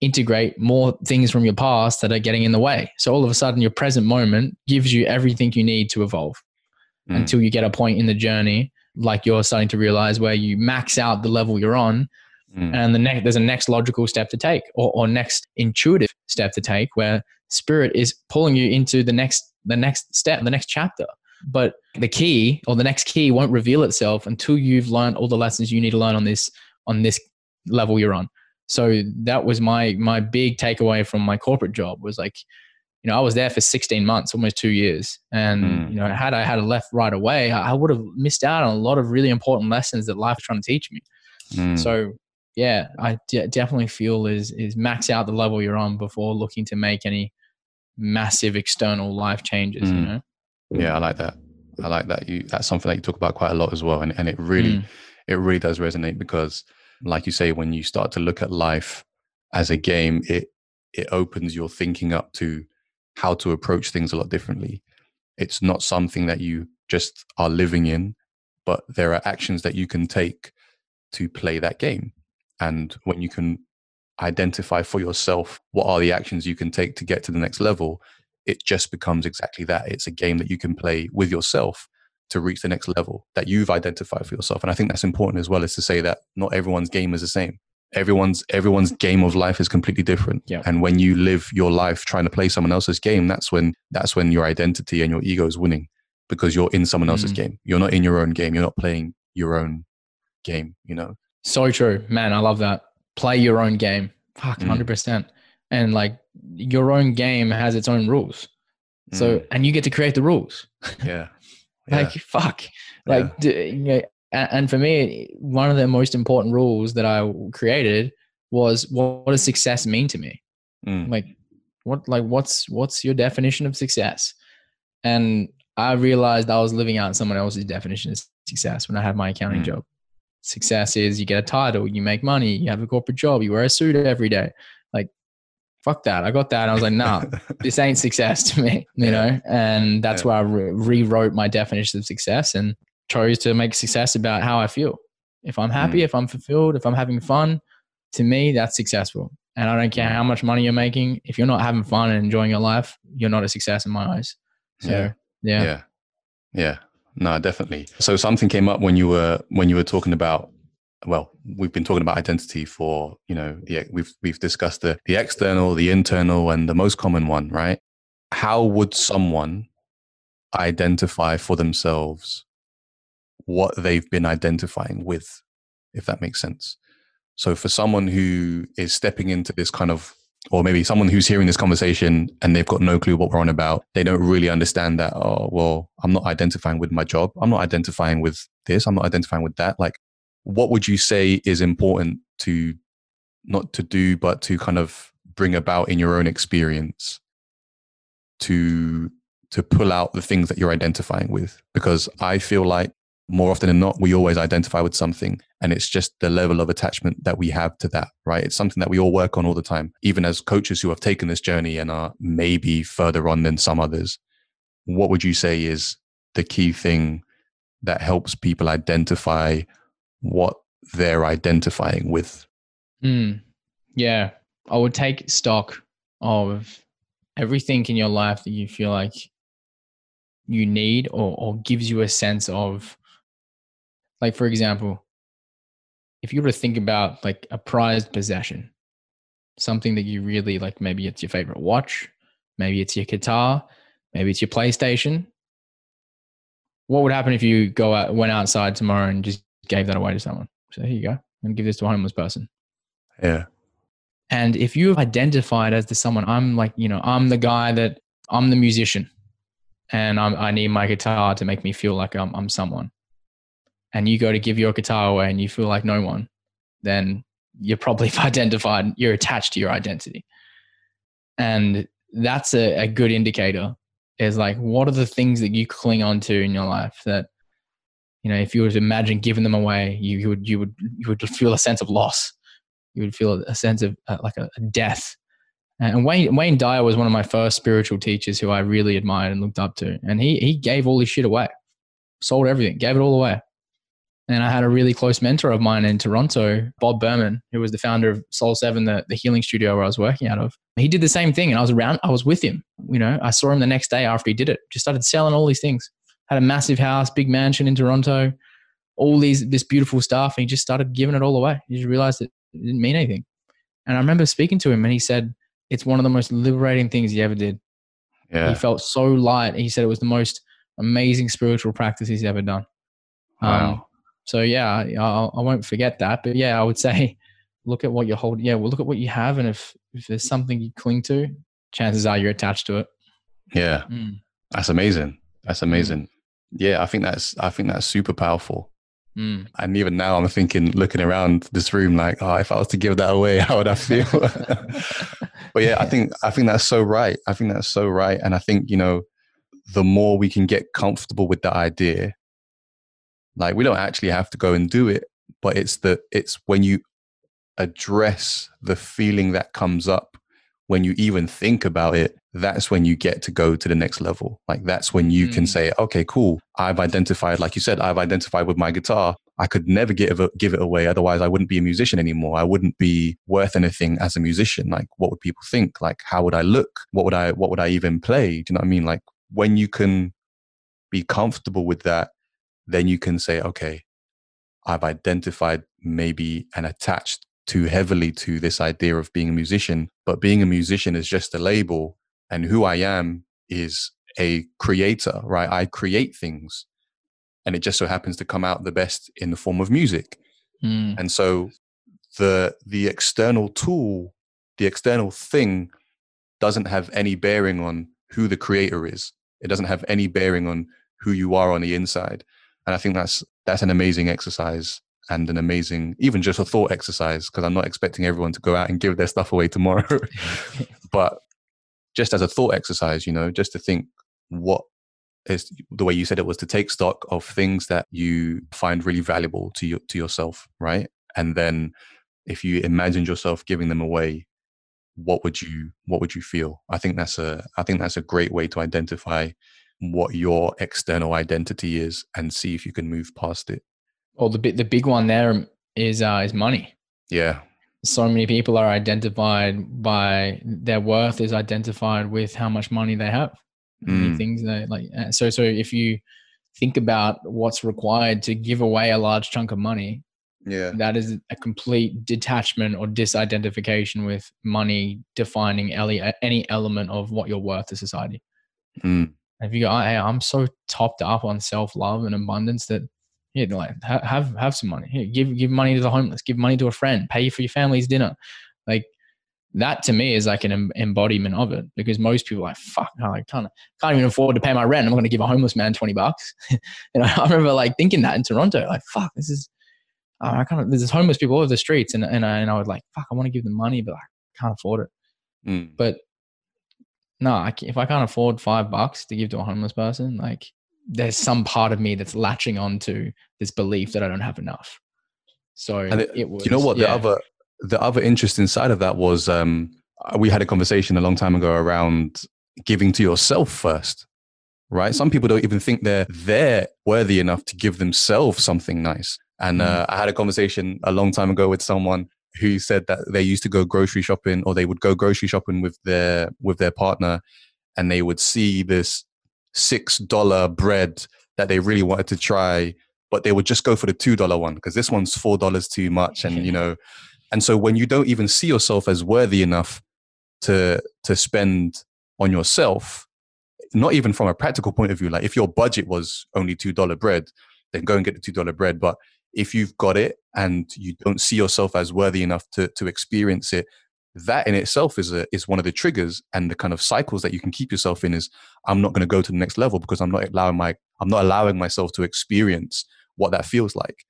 A: integrate more things from your past that are getting in the way. So all of a sudden your present moment gives you everything you need to evolve mm. until you get a point in the journey like you're starting to realize where you max out the level you're on Mm. And the next, there's a next logical step to take or, or next intuitive step to take where spirit is pulling you into the next, the next step, the next chapter. But the key or the next key won't reveal itself until you've learned all the lessons you need to learn on this, on this level you're on. So that was my, my big takeaway from my corporate job was like, you know, I was there for 16 months, almost two years. And, mm. you know, had I had a left right away, I would have missed out on a lot of really important lessons that life was trying to teach me. Mm. So yeah, I d- definitely feel is is max out the level you're on before looking to make any massive external life changes. Mm. You know.
C: Yeah, I like that. I like that. You that's something that you talk about quite a lot as well, and and it really mm. it really does resonate because, like you say, when you start to look at life as a game, it it opens your thinking up to how to approach things a lot differently. It's not something that you just are living in, but there are actions that you can take to play that game. And when you can identify for yourself what are the actions you can take to get to the next level, it just becomes exactly that. It's a game that you can play with yourself to reach the next level that you've identified for yourself. And I think that's important as well, is to say that not everyone's game is the same. Everyone's everyone's game of life is completely different.
A: Yeah.
C: And when you live your life trying to play someone else's game, that's when that's when your identity and your ego is winning because you're in someone else's mm. game. You're not in your own game. You're not playing your own game, you know?
A: So true. Man, I love that. Play your own game. Fuck, mm. 100%. And like your own game has its own rules. So, mm. and you get to create the rules.
C: Yeah.
A: like, yeah. fuck. Like, yeah. you know, and for me, one of the most important rules that I created was what, what does success mean to me? Mm. Like, what, like, what's, what's your definition of success? And I realized I was living out someone else's definition of success when I had my accounting mm. job. Success is you get a title, you make money, you have a corporate job, you wear a suit every day. Like, fuck that. I got that. I was like, nah, this ain't success to me, you yeah. know? And that's yeah. why I re- rewrote my definition of success and chose to make success about how I feel. If I'm happy, mm. if I'm fulfilled, if I'm having fun, to me, that's successful. And I don't care how much money you're making. If you're not having fun and enjoying your life, you're not a success in my eyes. So, yeah. Yeah.
C: Yeah. Yeah. No, definitely. So something came up when you were when you were talking about well, we've been talking about identity for, you know, the, we've we've discussed the the external, the internal and the most common one, right? How would someone identify for themselves what they've been identifying with, if that makes sense? So for someone who is stepping into this kind of or maybe someone who's hearing this conversation and they've got no clue what we're on about they don't really understand that oh well i'm not identifying with my job. I'm not identifying with this. I'm not identifying with that. Like what would you say is important to not to do but to kind of bring about in your own experience to to pull out the things that you're identifying with? Because i feel like more often than not, we always identify with something. And it's just the level of attachment that we have to that, right? It's something that we all work on all the time, even as coaches who have taken this journey and are maybe further on than some others. What would you say is the key thing that helps people identify what they're identifying with?
A: Mm, yeah. I would take stock of everything in your life that you feel like you need or, or gives you a sense of like for example, if you were to think about like a prized possession, something that you really like, maybe it's your favorite watch, maybe it's your guitar, maybe it's your PlayStation. What would happen if you go out, went outside tomorrow and just gave that away to someone? So here you go, and give this to a homeless person.
C: Yeah.
A: And if you've identified as the someone, I'm like, you know, I'm the guy that I'm the musician, and I'm, I need my guitar to make me feel like I'm, I'm someone and you go to give your guitar away and you feel like no one, then you're probably identified, you're attached to your identity. And that's a, a good indicator is like, what are the things that you cling on to in your life that, you know, if you were to imagine giving them away, you, you would, you would, you would feel a sense of loss. You would feel a sense of uh, like a, a death. And Wayne, Wayne Dyer was one of my first spiritual teachers who I really admired and looked up to. And he, he gave all his shit away, sold everything, gave it all away. And I had a really close mentor of mine in Toronto, Bob Berman, who was the founder of Soul Seven, the, the healing studio where I was working out of. He did the same thing and I was around, I was with him. You know, I saw him the next day after he did it, just started selling all these things. Had a massive house, big mansion in Toronto, all these, this beautiful stuff. And he just started giving it all away. He just realized it didn't mean anything. And I remember speaking to him and he said, it's one of the most liberating things he ever did. Yeah. He felt so light. He said it was the most amazing spiritual practice he's ever done.
C: Wow. Um,
A: so yeah, I'll, I won't forget that. But yeah, I would say look at what you're holding. Yeah, well, look at what you have, and if if there's something you cling to, chances are you're attached to it.
C: Yeah, mm. that's amazing. That's mm. amazing. Yeah, I think that's I think that's super powerful. Mm. And even now, I'm thinking, looking around this room, like, oh, if I was to give that away, how would I feel? but yeah, I think I think that's so right. I think that's so right, and I think you know, the more we can get comfortable with the idea, like we don't actually have to go and do it, but it's the it's when you address the feeling that comes up when you even think about it, that's when you get to go to the next level. Like that's when you mm. can say, okay, cool. I've identified, like you said, I've identified with my guitar. I could never give it, give it away. Otherwise, I wouldn't be a musician anymore. I wouldn't be worth anything as a musician. Like, what would people think? Like, how would I look? What would I, what would I even play? Do you know what I mean? Like, when you can be comfortable with that, then you can say, okay, I've identified maybe and attached too heavily to this idea of being a musician, but being a musician is just a label, and who I am is a creator, right? I create things, and it just so happens to come out the best in the form of music. Mm. And so the the external tool, the external thing doesn't have any bearing on who the creator is. It doesn't have any bearing on who you are on the inside. And I think that's that's an amazing exercise and an amazing, even just a thought exercise, because I'm not expecting everyone to go out and give their stuff away tomorrow. but just as a thought exercise, you know, just to think what is the way you said it was to take stock of things that you find really valuable to you to yourself, right? And then if you imagined yourself giving them away, what would you what would you feel? I think that's a I think that's a great way to identify what your external identity is and see if you can move past it
A: well, the bit the big one there is uh, is money.
C: Yeah.
A: So many people are identified by their worth is identified with how much money they have. Mm. Things that like uh, so so if you think about what's required to give away a large chunk of money,
C: yeah,
A: that is a complete detachment or disidentification with money defining any any element of what you're worth to society.
C: Mm.
A: If you go, hey, I'm so topped up on self love and abundance that yeah, like have have some money. Here, give give money to the homeless. Give money to a friend. Pay for your family's dinner. Like that to me is like an embodiment of it because most people are like fuck I can't can't even afford to pay my rent I'm going to give a homeless man 20 bucks know I remember like thinking that in Toronto like fuck this is oh, I can't there's homeless people all over the streets and, and, I, and I was like fuck I want to give them money but I can't afford it
C: mm.
A: but no if I can't afford five bucks to give to a homeless person like there's some part of me that's latching onto this belief that I don't have enough. So it, it was.
C: You know what? Yeah. The other the other interesting side of that was um, we had a conversation a long time ago around giving to yourself first. Right? Some people don't even think they're they're worthy enough to give themselves something nice. And mm. uh, I had a conversation a long time ago with someone who said that they used to go grocery shopping or they would go grocery shopping with their with their partner and they would see this six dollar bread that they really wanted to try, but they would just go for the two dollar one because this one's four dollars too much, and you know, and so when you don't even see yourself as worthy enough to to spend on yourself, not even from a practical point of view, like if your budget was only two dollar bread, then go and get the two dollar bread, but if you've got it and you don't see yourself as worthy enough to to experience it that in itself is a, is one of the triggers and the kind of cycles that you can keep yourself in is I'm not going to go to the next level because I'm not allowing my I'm not allowing myself to experience what that feels like.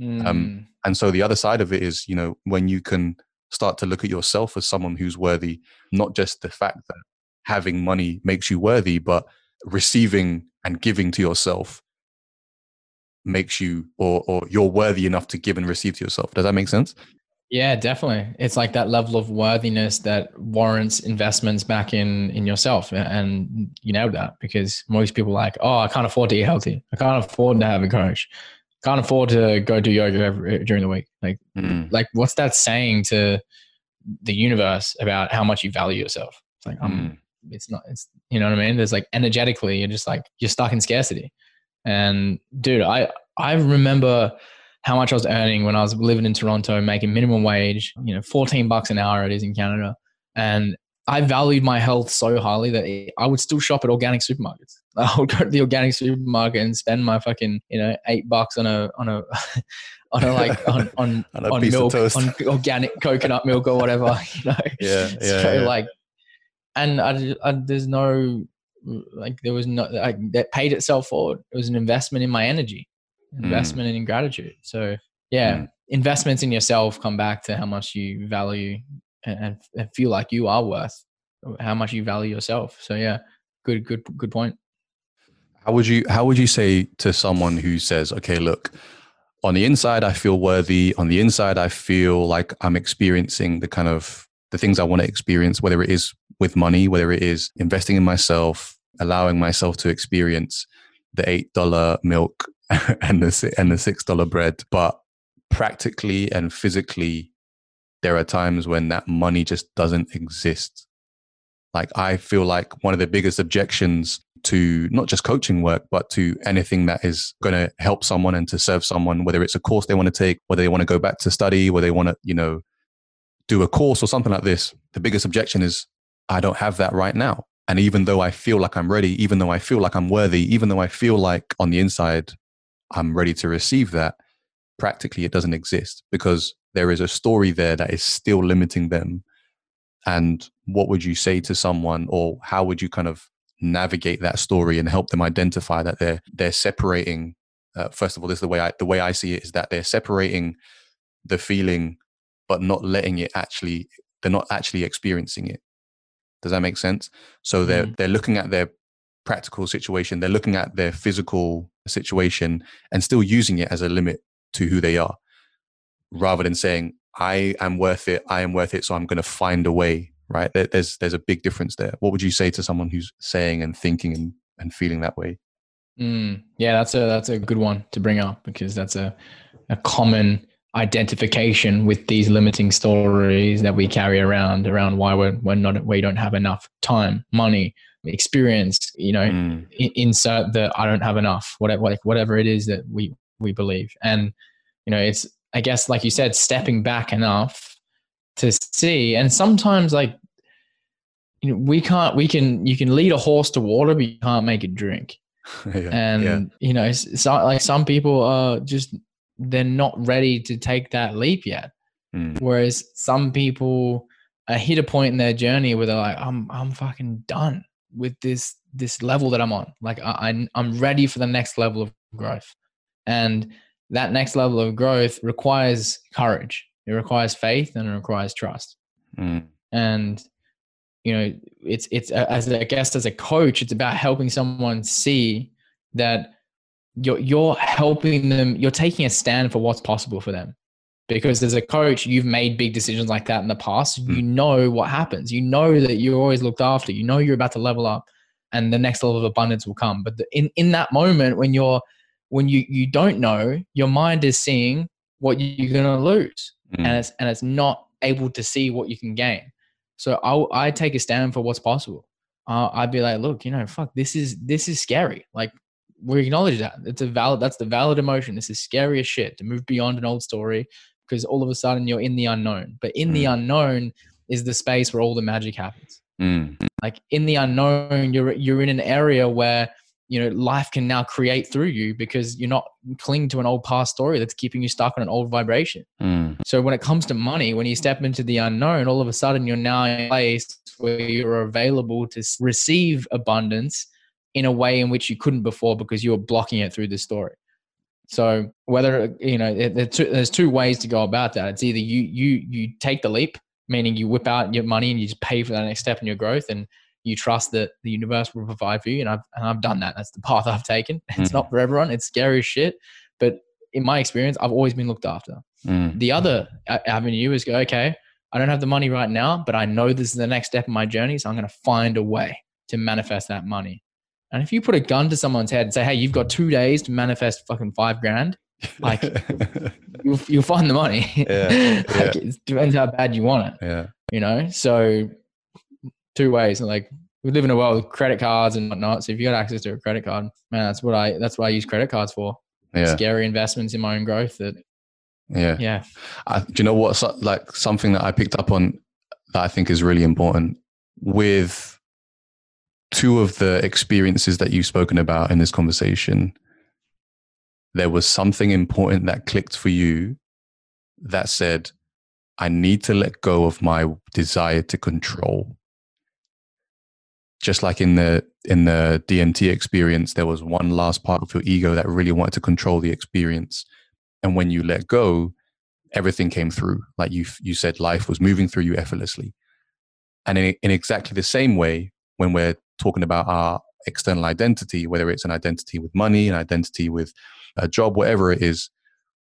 C: Mm. Um, hmm. and so the other side of it is, you know, when you can start to look at yourself as someone who's worthy, not just the fact that having money makes you worthy, but receiving and giving to yourself makes you or or you're worthy enough to give and receive to yourself. Does that make sense?
A: Yeah, definitely. It's like that level of worthiness that warrants investments back in in yourself, and you know that because most people are like, oh, I can't afford to eat healthy. I can't afford to have a coach. Can't afford to go do yoga every, during the week. Like, mm. like what's that saying to the universe about how much you value yourself? It's like, um, mm. it's not. It's you know what I mean. There's like energetically, you're just like you're stuck in scarcity. And dude, I I remember how much I was earning when I was living in Toronto, making minimum wage, you know, 14 bucks an hour it is in Canada. And I valued my health so highly that I would still shop at organic supermarkets. I would go to the organic supermarket and spend my fucking, you know, eight bucks on a, on a, on a like on on, on, on milk, on organic coconut milk or whatever, you know.
C: Yeah, yeah. So
A: yeah. like, and I, I, there's no like there was no like that paid itself forward. It was an investment in my energy mm. investment mm. in gratitude. So yeah, mm. investments in yourself come back to how much you value and, and feel like you are worth, how much you value yourself. So yeah, good, good, good point.
C: How would you how would you say to someone who says, okay, look, on the inside I feel worthy, on the inside I feel like I'm experiencing the kind of the things I want to experience, whether it is with money, whether it is investing in myself, allowing myself to experience the eight dollar milk and the and the six dollar bread, but practically and physically, there are times when that money just doesn't exist. Like I feel like one of the biggest objections to not just coaching work, but to anything that is going to help someone and to serve someone, whether it's a course they want to take, whether they want to go back to study, whether they want to, you know, do a course or something like this. The biggest objection is, I don't have that right now. And even though I feel like I'm ready, even though I feel like I'm worthy, even though I feel like on the inside I'm ready to receive that, practically it doesn't exist because there is a story there that is still limiting them. And what would you say to someone, or how would you kind of navigate that story and help them identify that they're they're separating uh, first of all this is the way I the way I see it is that they're separating the feeling but not letting it actually they're not actually experiencing it does that make sense so they're mm. they're looking at their practical situation they're looking at their physical situation and still using it as a limit to who they are rather than saying i am worth it i am worth it so i'm going to find a way right? There's there's a big difference there. What would you say to someone who's saying and thinking and, and feeling that way?
A: Mm, yeah, that's a that's a good one to bring up because that's a a common identification with these limiting stories that we carry around around why we're, we're not we don't have enough time, money, experience. You know, mm. insert the I don't have enough, whatever like whatever it is that we we believe, and you know, it's I guess like you said, stepping back enough to see. And sometimes like you know, we can't we can you can lead a horse to water, but you can't make it drink. yeah, and yeah. you know, so, like some people are just they're not ready to take that leap yet. Mm. Whereas some people are hit a point in their journey where they're like, I'm I'm fucking done with this this level that I'm on. Like I, I'm ready for the next level of growth, and that next level of growth requires courage. It requires faith and it requires trust. Mm. And you know, it's it's as I guess as a coach, it's about helping someone see that you're you're helping them. You're taking a stand for what's possible for them. Because as a coach, you've made big decisions like that in the past. Mm. You know what happens. You know that you're always looked after. You know you're about to level up, and the next level of abundance will come. But the, in in that moment when you're when you you don't know, your mind is seeing what you're going to lose mm. and it's and it's not able to see what you can gain. So I I take a stand for what's possible. Uh, I'd be like, look, you know, fuck, this is this is scary. Like we acknowledge that it's a valid that's the valid emotion. This is scary as shit to move beyond an old story because all of a sudden you're in the unknown. But in mm. the unknown is the space where all the magic happens. Mm. Like in the unknown, you're you're in an area where you know life can now create through you because you're not clinging to an old past story that's keeping you stuck on an old vibration mm. so when it comes to money when you step into the unknown all of a sudden you're now in a place where you're available to receive abundance in a way in which you couldn't before because you were blocking it through the story so whether you know there's two ways to go about that it's either you you you take the leap meaning you whip out your money and you just pay for that next step in your growth and you trust that the universe will provide for you. And I've, and I've done that. That's the path I've taken. It's mm. not for everyone. It's scary as shit. But in my experience, I've always been looked after. Mm. The other avenue is go, okay, I don't have the money right now, but I know this is the next step in my journey. So I'm going to find a way to manifest that money. And if you put a gun to someone's head and say, hey, you've got two days to manifest fucking five grand, like you'll, you'll find the money. Yeah, like, yeah. It depends how bad you want it.
C: Yeah.
A: You know, so two ways. And Like we live in a world with credit cards and whatnot. So if you got access to a credit card, man, that's what I that's what I use credit cards for. Yeah. Scary investments in my own growth. That
C: yeah,
A: yeah.
C: I, do you know what? So, like something that I picked up on that I think is really important with two of the experiences that you've spoken about in this conversation. There was something important that clicked for you that said, I need to let go of my desire to control just like in the in the DMT experience, there was one last part of your ego that really wanted to control the experience. And when you let go, everything came through. Like you you said, life was moving through you effortlessly. And in, in exactly the same way, when we're talking about our external identity, whether it's an identity with money, an identity with a job, whatever it is,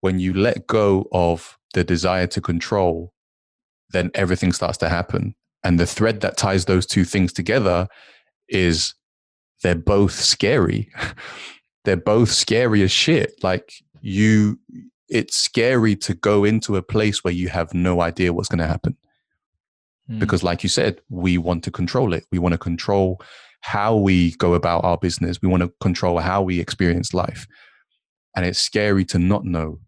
C: when you let go of the desire to control, then everything starts to happen. And the thread that ties those two things together is they're both scary. they're both scary as shit. Like you, it's scary to go into a place where you have no idea what's going to happen. Mm. Because, like you said, we want to control it. We want to control how we go about our business. We want to control how we experience life. And it's scary to not know.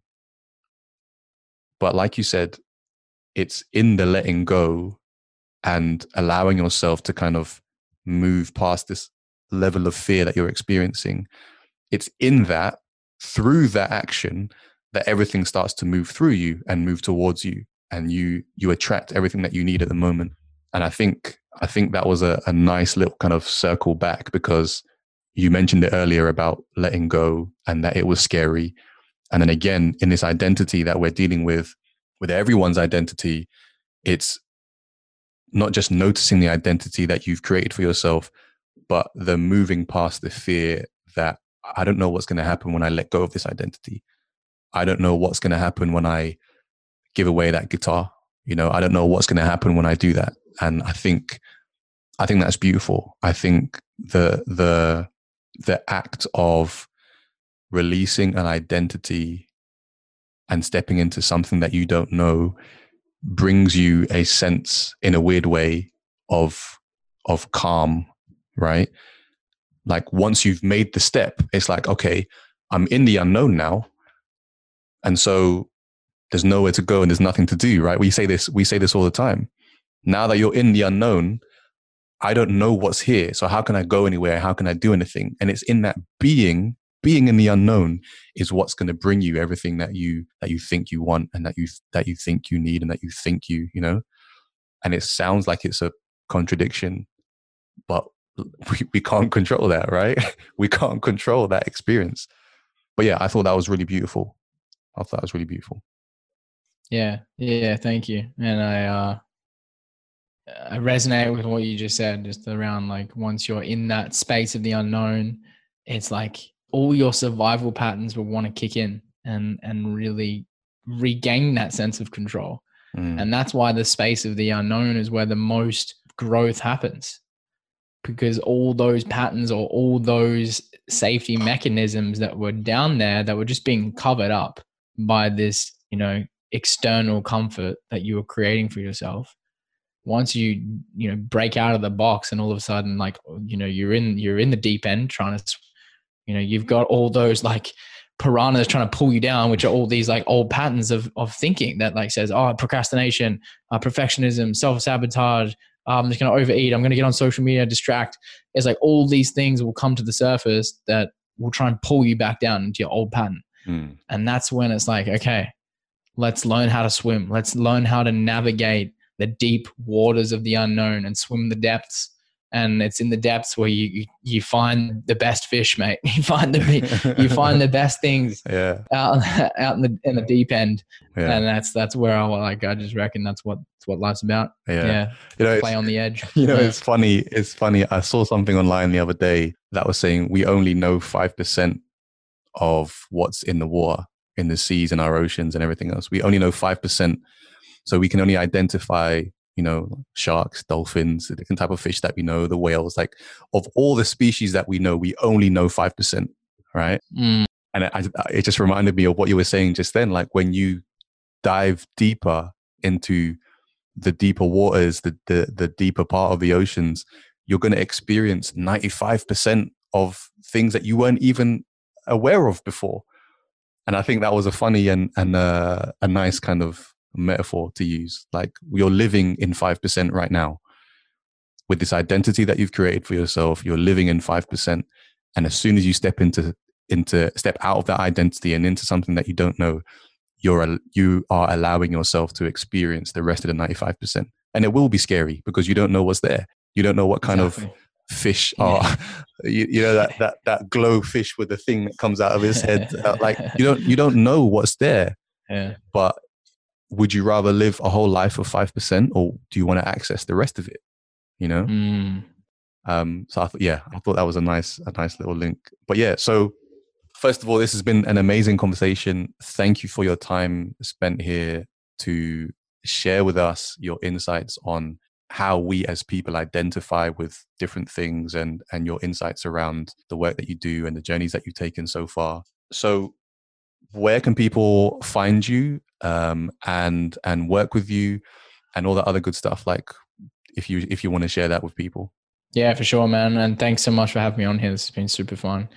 C: But, like you said, it's in the letting go and allowing yourself to kind of move past this level of fear that you're experiencing. It's in that, through that action, that everything starts to move through you and move towards you and you you attract everything that you need at the moment. And i think i think that was a, a nice little kind of circle back because you mentioned it earlier about letting go and that it was scary. And then again in this identity that we're dealing with with everyone's identity it's not just noticing the identity that you've created for yourself but the moving past the fear that i don't know what's going to happen when i let go of this identity. I don't know what's going to happen when I give away that guitar. You know, I don't know what's going to happen when I do that. And I think, I think that's beautiful. I think the, the, the act of releasing an identity and stepping into something that you don't know brings you a sense in a weird way of, of calm, right? Like once you've made the step, it's like, okay, I'm in the unknown now and so there's nowhere to go and there's nothing to do, right? We say this, we say this all the time. Now that you're in the unknown, I don't know what's here. So how can I go anywhere? How can I do anything? And it's in that being, being in the unknown is what's going to bring you everything that you that you think you want and that you that you think you need and that you think you, you know. And it sounds like it's a contradiction, but we, we can't control that, right? we can't control that experience. But yeah, I thought that was really beautiful. I thought it was really beautiful.
A: Yeah, yeah, thank you. And I uh I resonate with what you just said, just around like once you're in that space of the unknown, it's like all your survival patterns will want to kick in and and really regain that sense of control. Mm. And that's why the space of the unknown is where the most growth happens. Because all those patterns or all those safety mechanisms that were down there that were just being covered up by this, you know, external comfort that you were creating for yourself once you you know break out of the box and all of a sudden like you know you're in you're in the deep end trying to you know you've got all those like piranhas trying to pull you down which are all these like old patterns of of thinking that like says oh procrastination uh, perfectionism self-sabotage oh, i'm just going to overeat i'm going to get on social media distract it's like all these things will come to the surface that will try and pull you back down into your old pattern Mm. And that's when it's like, okay, let's learn how to swim. Let's learn how to navigate the deep waters of the unknown and swim the depths. And it's in the depths where you you, you find the best fish, mate. You find the you find the best things
C: yeah.
A: out out in the in the deep end, yeah. and that's that's where I like. I just reckon that's what that's what life's about.
C: Yeah, yeah.
A: you know, play on the edge.
C: You know,
A: yeah.
C: it's funny. It's funny. I saw something online the other day that was saying we only know five percent of what's in the water, in the seas and our oceans and everything else. We only know 5%. So we can only identify, you know, sharks, dolphins, the different type of fish that we know, the whales, like of all the species that we know, we only know 5%, right? Mm. And it, it just reminded me of what you were saying just then. Like when you dive deeper into the deeper waters, the, the, the deeper part of the oceans, you're going to experience 95% of things that you weren't even aware of before. And I think that was a funny and, and uh, a nice kind of metaphor to use. Like you're living in 5% right now with this identity that you've created for yourself. You're living in 5%. And as soon as you step into, into step out of that identity and into something that you don't know, you're, you are allowing yourself to experience the rest of the 95%. And it will be scary because you don't know what's there. You don't know what kind exactly. of fish are. You, you, know that that that glow fish with the thing that comes out of his head. Uh, like you don't you don't know what's there.
A: Yeah.
C: But would you rather live a whole life of 5% or do you want to access the rest of it? You know?
A: Mm.
C: um so I thought yeah I thought that was a nice a nice little link. But yeah so first of all this has been an amazing conversation. Thank you for your time spent here to share with us your insights on how we as people identify with different things and and your insights around the work that you do and the journeys that you've taken so far. So where can people find you um, and and work with you and all that other good stuff like if you if you want to share that with people?
A: Yeah for sure man and thanks so much for having me on here. This has been super fun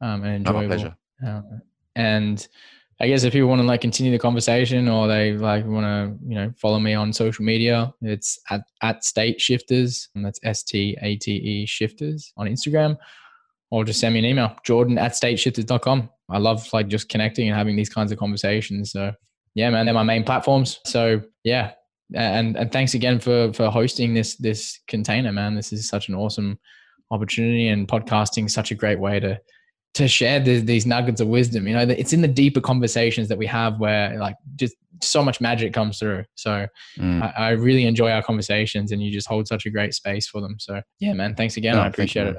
A: um, and enjoyable
C: My pleasure.
A: Um, and I guess if people want to like continue the conversation or they like want to, you know, follow me on social media, it's at, at state shifters and that's S T A T E shifters on Instagram or just send me an email, Jordan at stateshifters.com. I love like just connecting and having these kinds of conversations. So yeah, man, they're my main platforms. So yeah. And, and thanks again for, for hosting this, this container, man. This is such an awesome opportunity and podcasting such a great way to, to share the, these nuggets of wisdom. You know, it's in the deeper conversations that we have where like just so much magic comes through. So mm. I, I, really enjoy our conversations, and you just hold such a great space for them. So yeah, man, thanks again. No, I appreciate it.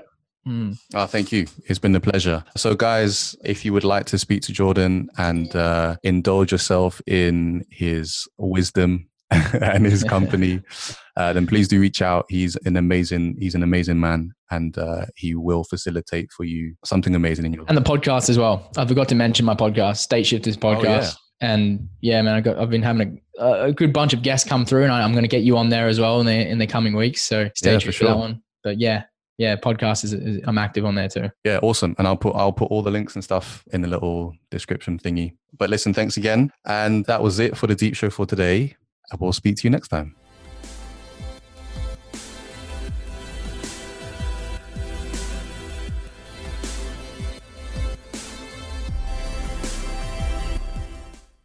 C: Mm. Oh, thank you. It's been a pleasure. So, guys, if you would like to speak to Jordan and uh, indulge yourself in his wisdom and his company, uh, then please do reach out. He's an amazing, he's an amazing man, and uh, he will facilitate for you something amazing in your
A: life. And the podcast as well. I forgot to mention my podcast, State Shifters podcast. Oh, yeah. And yeah, man, I got, I've been having a, a good bunch of guests come through, and I, am going to get you on there as well in the in the coming weeks. So stay yeah, tuned for, sure. for that one. But yeah, yeah, podcast is, is, I'm active on there too.
C: Yeah, awesome. And I'll put I'll put all the links and stuff in the little description thingy. But listen, thanks again. And that was it for the deep show for today. I will speak to you next time.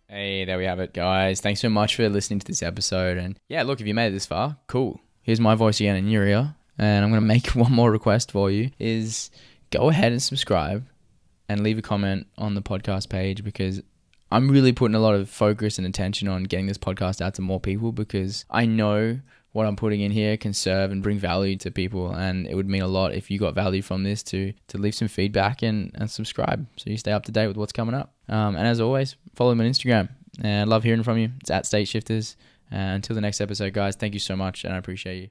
A: Hey, there we have it, guys. Thanks so much for listening to this episode. And yeah, look, if you made it this far, cool. Here's my voice again in your ear. And I'm going to make one more request for you is go ahead and subscribe and leave a comment on the podcast page because I'm really putting a lot of focus and attention on getting this podcast out to more people because I know what I'm putting in here can serve and bring value to people. And it would mean a lot if you got value from this to to leave some feedback and, and subscribe so you stay up to date with what's coming up. Um, and as always, follow me on Instagram. And I love hearing from you. It's at State Shifters. Uh, until the next episode, guys, thank you so much and I appreciate you.